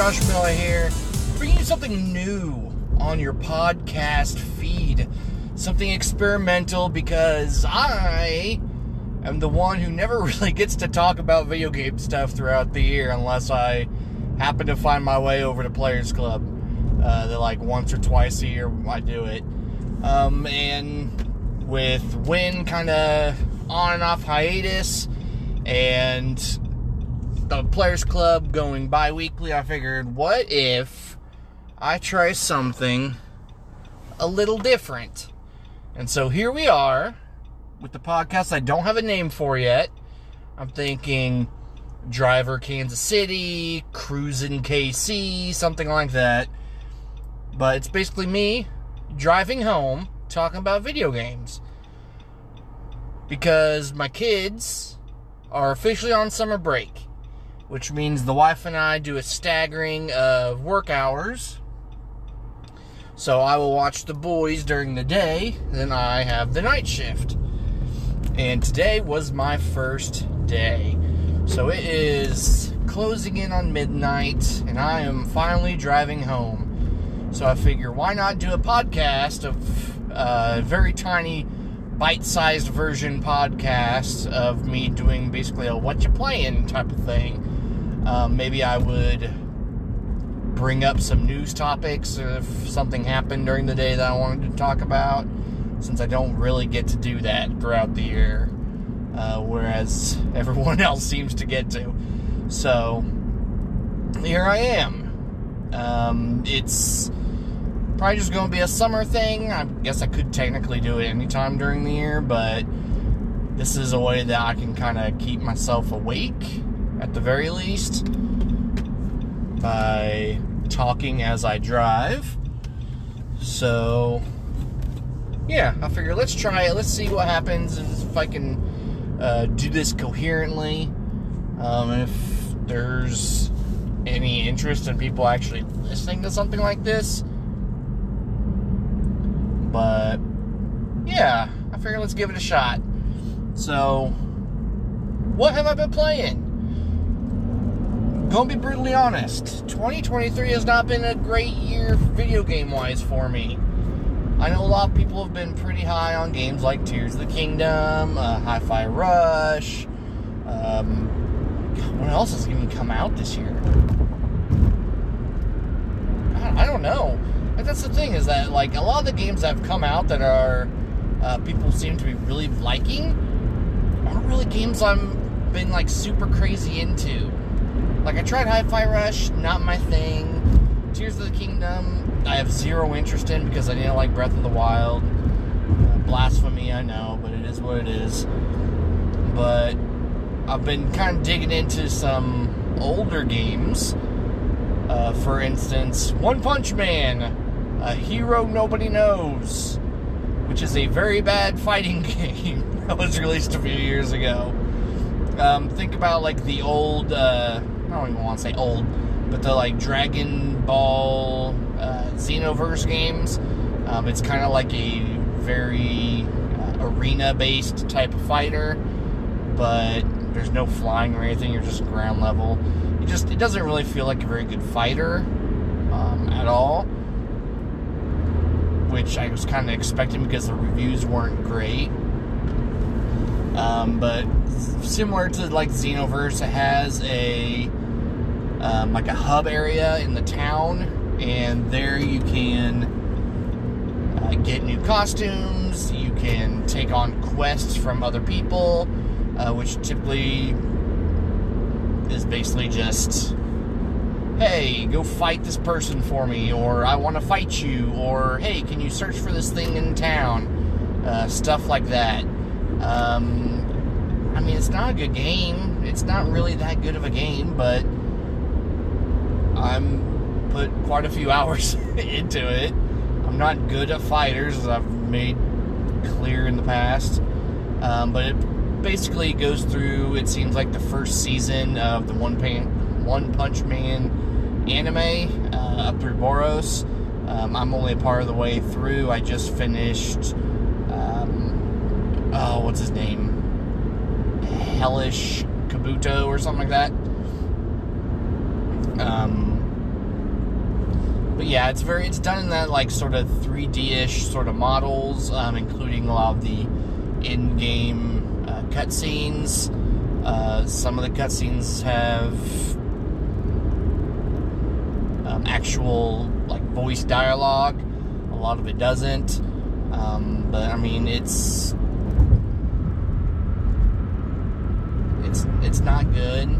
Josh Miller here, bringing you something new on your podcast feed. Something experimental because I am the one who never really gets to talk about video game stuff throughout the year unless I happen to find my way over to Players Club. Uh, that like once or twice a year I do it. Um, and with Win kind of on and off hiatus and the Players Club going bi weekly, I figured, what if I try something a little different? And so here we are with the podcast I don't have a name for yet. I'm thinking Driver Kansas City, Cruising KC, something like that. But it's basically me driving home talking about video games. Because my kids are officially on summer break, which means the wife and I do a staggering of work hours. So I will watch the boys during the day, then I have the night shift. And today was my first day. So it is closing in on midnight, and I am finally driving home. So I figure, why not do a podcast of uh, a very tiny, bite-sized version podcast of me doing basically a "what you playing" type of thing. Um, maybe I would bring up some news topics if something happened during the day that I wanted to talk about, since I don't really get to do that throughout the year, uh, whereas everyone else seems to get to. So here I am. Um, it's probably just going to be a summer thing. I guess I could technically do it anytime during the year, but this is a way that I can kind of keep myself awake at the very least by talking as I drive. So, yeah, I figure let's try it. Let's see what happens if I can uh, do this coherently. Um, if there's any interest in people actually listening to something like this. But yeah, I figure let's give it a shot. So, what have I been playing? Gonna be brutally honest, 2023 has not been a great year video game wise for me. I know a lot of people have been pretty high on games like Tears of the Kingdom, uh, Hi Fi Rush. Um, what else is going to come out this year? I, don't know. Like, that's the thing is that like a lot of the games that have come out that are uh, people seem to be really liking aren't really games I'm been like super crazy into. Like I tried Hi-Fi Rush, not my thing. Tears of the Kingdom, I have zero interest in because I didn't like Breath of the Wild. Uh, blasphemy, I know, but it is what it is. But I've been kind of digging into some older games. Uh, for instance, One Punch Man, a hero nobody knows, which is a very bad fighting game that was released a few years ago. Um, think about like the old, uh, don't even want to say old, but the like Dragon Ball uh, Xenoverse games. Um, it's kind of like a very uh, arena based type of fighter, but there's no flying or anything, you're just ground level. It just it doesn't really feel like a very good fighter um, at all which I was kind of expecting because the reviews weren't great. Um, but similar to like Xenoverse, it has a um, like a hub area in the town, and there you can uh, get new costumes. You can take on quests from other people, uh, which typically is basically just hey, go fight this person for me, or I want to fight you, or hey, can you search for this thing in town? Uh, stuff like that. Um, I mean, it's not a good game. It's not really that good of a game, but I'm put quite a few hours into it. I'm not good at fighters, as I've made clear in the past. Um, but it basically goes through. It seems like the first season of the One Pan, One Punch Man anime uh, up through Boros. Um, I'm only a part of the way through. I just finished. Um, oh, what's his name? Hellish Kabuto or something like that. Um, but yeah, it's very it's done in that like sort of 3D-ish sort of models, um, including a lot of the in-game uh, cutscenes. Uh, some of the cutscenes have um, actual like voice dialogue. A lot of it doesn't. Um, but I mean, it's it's it's not good.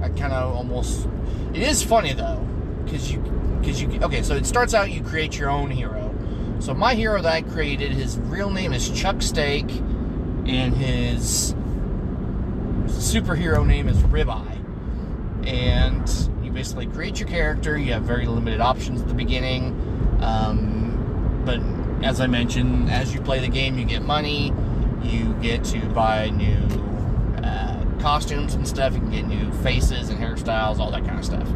I kind of almost. It is funny though, because you because you okay. So it starts out you create your own hero. So my hero that I created, his real name is Chuck Steak, and his superhero name is Ribeye. And you basically create your character. You have very limited options at the beginning. Um, but as I mentioned, as you play the game, you get money. You get to buy new uh, costumes and stuff. You can get new faces and hairstyles, all that kind of stuff.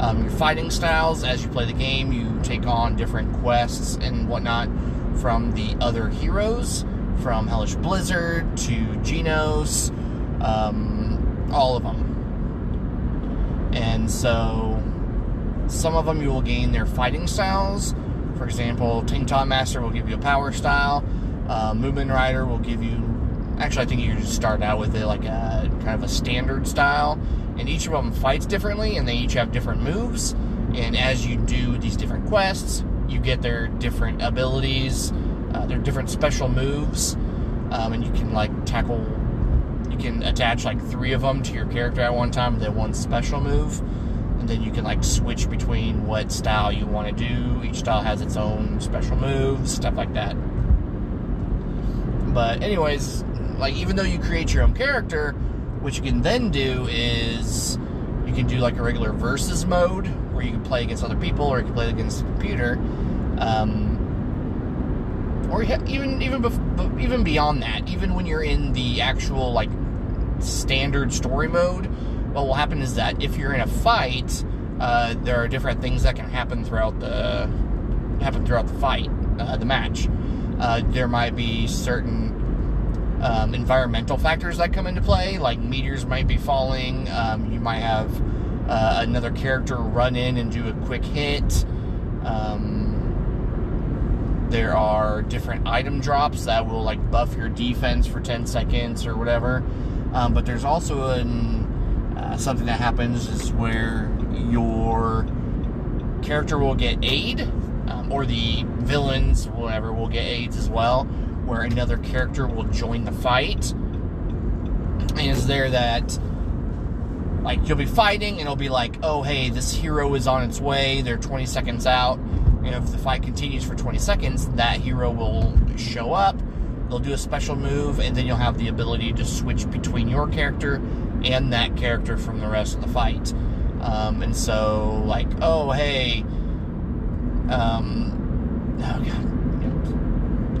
Um, your fighting styles, as you play the game, you take on different quests and whatnot from the other heroes, from Hellish Blizzard to Genos, um, all of them. And so, some of them you will gain their fighting styles. For example, Tank Top Master will give you a power style. Uh, Mumen Rider will give you. Actually, I think you just start out with it like a kind of a standard style and each of them fights differently, and they each have different moves. And as you do these different quests, you get their different abilities, uh, their different special moves, um, and you can like tackle. You can attach like three of them to your character at one time, then one special move, and then you can like switch between what style you want to do. Each style has its own special moves, stuff like that. But anyways, like even though you create your own character, what you can then do is you can do like a regular versus mode where you can play against other people or you can play against the computer. Um, or even even even beyond that, even when you're in the actual like standard story mode, what will happen is that if you're in a fight, uh, there are different things that can happen throughout the happen throughout the fight, uh, the match. Uh, there might be certain um, environmental factors that come into play, like meteors might be falling. Um, you might have uh, another character run in and do a quick hit. Um, there are different item drops that will like buff your defense for 10 seconds or whatever. Um, but there's also an, uh, something that happens is where your character will get aid, um, or the villains, whatever, will get aids as well where another character will join the fight. And is there that like you'll be fighting and it'll be like, oh hey, this hero is on its way, they're 20 seconds out. And if the fight continues for 20 seconds, that hero will show up, they'll do a special move, and then you'll have the ability to switch between your character and that character from the rest of the fight. Um, and so, like, oh hey, um, oh god,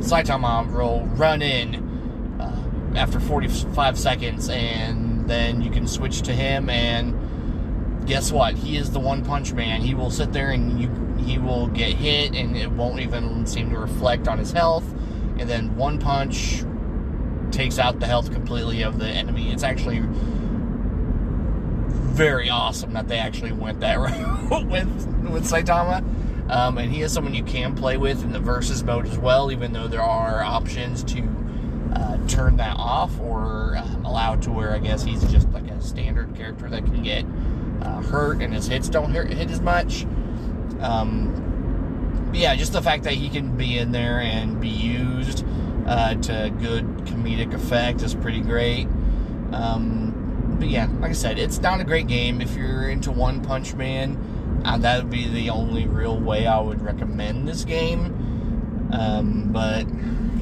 Saitama will run in uh, after 45 seconds, and then you can switch to him. And guess what? He is the One Punch Man. He will sit there and you he will get hit, and it won't even seem to reflect on his health. And then One Punch takes out the health completely of the enemy. It's actually very awesome that they actually went that route with with Saitama. Um, and he is someone you can play with in the versus mode as well, even though there are options to uh, turn that off or um, allow it to where I guess he's just like a standard character that can get uh, hurt and his hits don't hit, hit as much. Um, yeah, just the fact that he can be in there and be used uh, to good comedic effect is pretty great. Um, but yeah, like I said, it's not a great game if you're into One Punch Man uh, that would be the only real way I would recommend this game. Um, but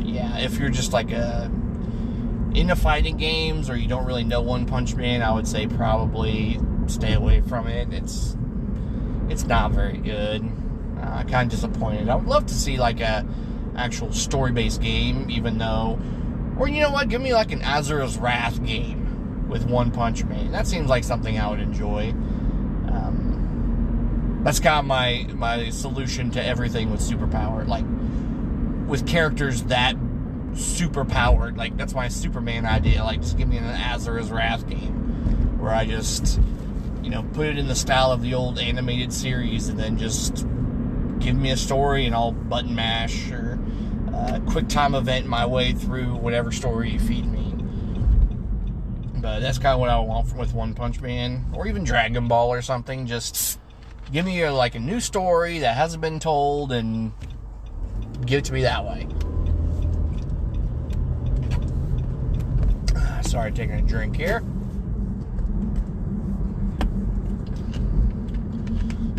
yeah, if you're just like a into fighting games or you don't really know One Punch Man, I would say probably stay away from it. It's it's not very good. Uh, kind of disappointed. I would love to see like a actual story based game, even though, or you know what, give me like an Asura's Wrath game with One Punch Man. That seems like something I would enjoy. That's kind of my my solution to everything with superpower. Like with characters that superpowered. Like that's my Superman idea. Like just give me an Asura's Wrath game where I just you know, put it in the style of the old animated series and then just give me a story and I'll button mash or uh, quick time event my way through whatever story you feed me. But that's kind of what I want with One Punch Man or even Dragon Ball or something. Just give me a, like a new story that hasn't been told and give it to me that way. Sorry, taking a drink here.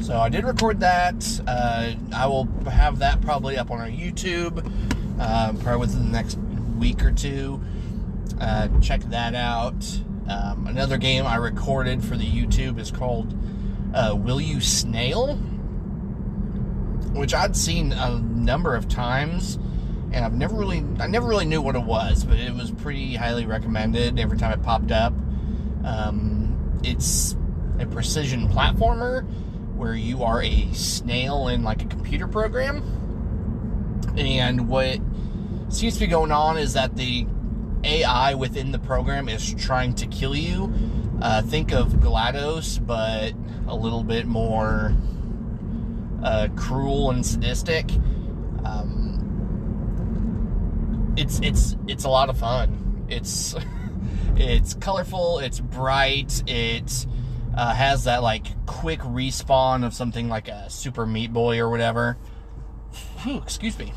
So I did record that. Uh, I will have that probably up on our YouTube, uh, probably within the next week or two. Uh, check that out. Um, another game I recorded for the YouTube is called uh, Will You Snail, which I'd seen a number of times, and I've never really, I never really knew what it was, but it was pretty highly recommended every time it popped up. Um, it's a precision platformer where you are a snail in like a computer program. And what seems to be going on is that the AI within the program is trying to kill you. Uh, think of GLaDOS, but a little bit more uh, cruel and sadistic. Um, it's it's it's a lot of fun. It's it's colorful. It's bright. It uh, has that like quick respawn of something like a Super Meat Boy or whatever. Whew, excuse me.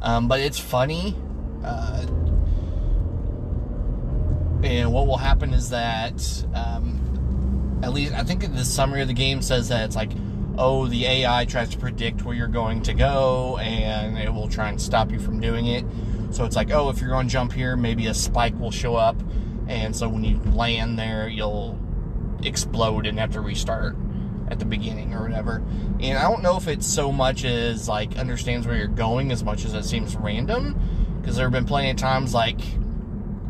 Um, but it's funny. Uh, and what will happen is that, um, at least I think the summary of the game says that it's like, oh, the AI tries to predict where you're going to go and it will try and stop you from doing it. So it's like, oh, if you're going to jump here, maybe a spike will show up and so when you land there, you'll explode and have to restart at the beginning or whatever. And I don't know if it's so much as like understands where you're going as much as it seems random. Because there have been plenty of times like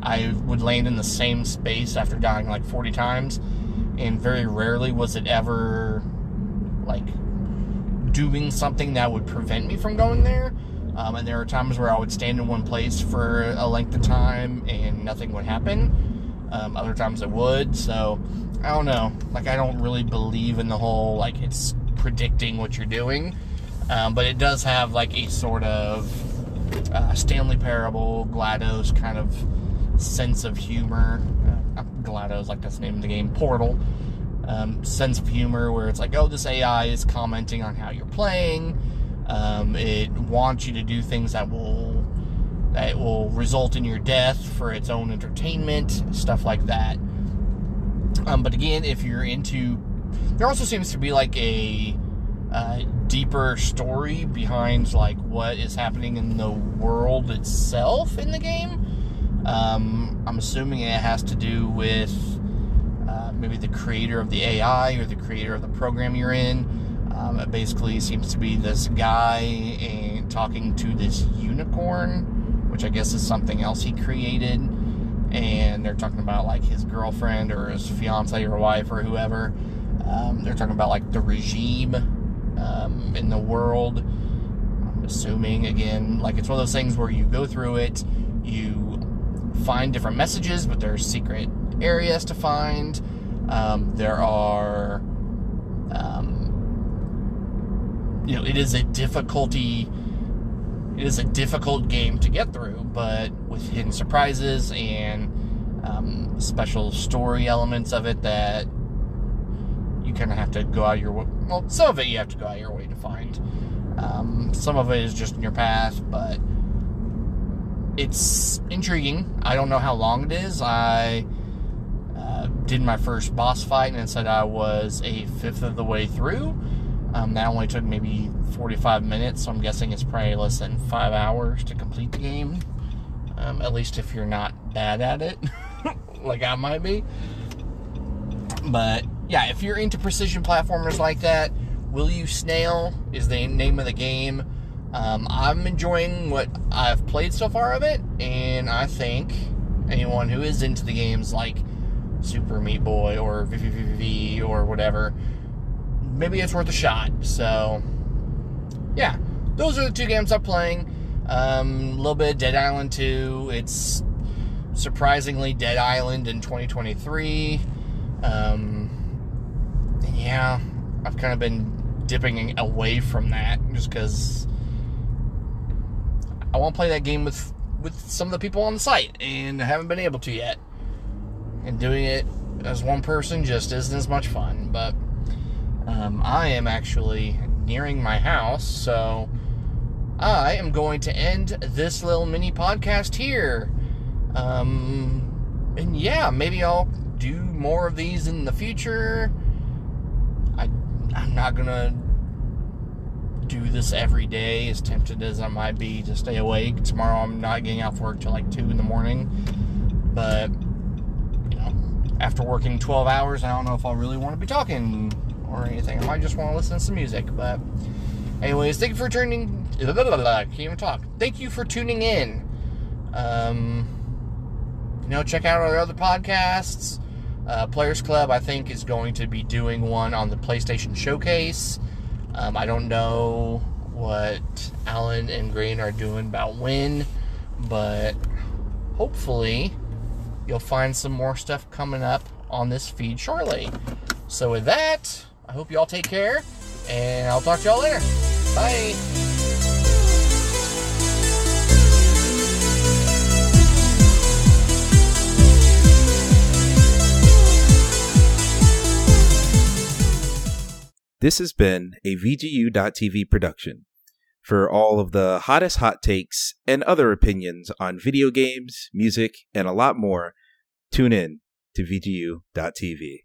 I would land in the same space after dying like 40 times, and very rarely was it ever like doing something that would prevent me from going there. Um, and there are times where I would stand in one place for a length of time and nothing would happen. Um, other times it would. So I don't know. Like I don't really believe in the whole like it's predicting what you're doing. Um, but it does have like a sort of uh, Stanley Parable, GLaDOS kind of sense of humor. GLaDOS, like that's the name of the game. Portal. Um, sense of humor where it's like, oh, this AI is commenting on how you're playing um, it wants you to do things that will that will result in your death for its own entertainment, stuff like that. Um, but again, if you're into, there also seems to be like a uh, deeper story behind like what is happening in the world itself in the game. Um, I'm assuming it has to do with uh, maybe the creator of the AI or the creator of the program you're in. Um, it basically seems to be this guy and talking to this unicorn, which I guess is something else he created. And they're talking about like his girlfriend or his fiance or wife or whoever. Um, they're talking about like the regime um, in the world. I'm assuming again, like it's one of those things where you go through it, you find different messages, but there are secret areas to find. Um, there are um, you know, it is a difficulty. It is a difficult game to get through, but with hidden surprises and um, special story elements of it that you kind of have to go out your way. Well, some of it you have to go out your way to find. Um, some of it is just in your path, but it's intriguing. I don't know how long it is. I uh, did my first boss fight and it said I was a fifth of the way through. Um, that only took maybe 45 minutes, so I'm guessing it's probably less than five hours to complete the game. Um, at least if you're not bad at it, like I might be. But yeah, if you're into precision platformers like that, Will You Snail is the name of the game. Um, I'm enjoying what I've played so far of it, and I think anyone who is into the games like Super Meat Boy or VVVV or whatever maybe it's worth a shot. So, yeah, those are the two games I'm playing. Um, a little bit of Dead Island 2. It's surprisingly Dead Island in 2023. Um, yeah, I've kind of been dipping away from that just because I want to play that game with with some of the people on the site, and I haven't been able to yet. And doing it as one person just isn't as much fun. But um, I am actually nearing my house, so I am going to end this little mini podcast here. Um, and yeah, maybe I'll do more of these in the future. I I'm not gonna do this every day, as tempted as I might be to stay awake. Tomorrow I'm not getting off work till like two in the morning. But you know, after working 12 hours, I don't know if I'll really want to be talking or anything. I might just want to listen to some music. But anyways, thank you for tuning. In. Can't even talk. Thank you for tuning in. Um, you know, check out our other podcasts. Uh, Players Club, I think, is going to be doing one on the PlayStation Showcase. Um, I don't know what Alan and Green are doing about when, but hopefully you'll find some more stuff coming up on this feed shortly. So, with that, I hope you all take care, and I'll talk to y'all later. Bye. This has been a VGU.TV production. For all of the hottest hot takes and other opinions on video games, music, and a lot more, tune in to VGU.TV.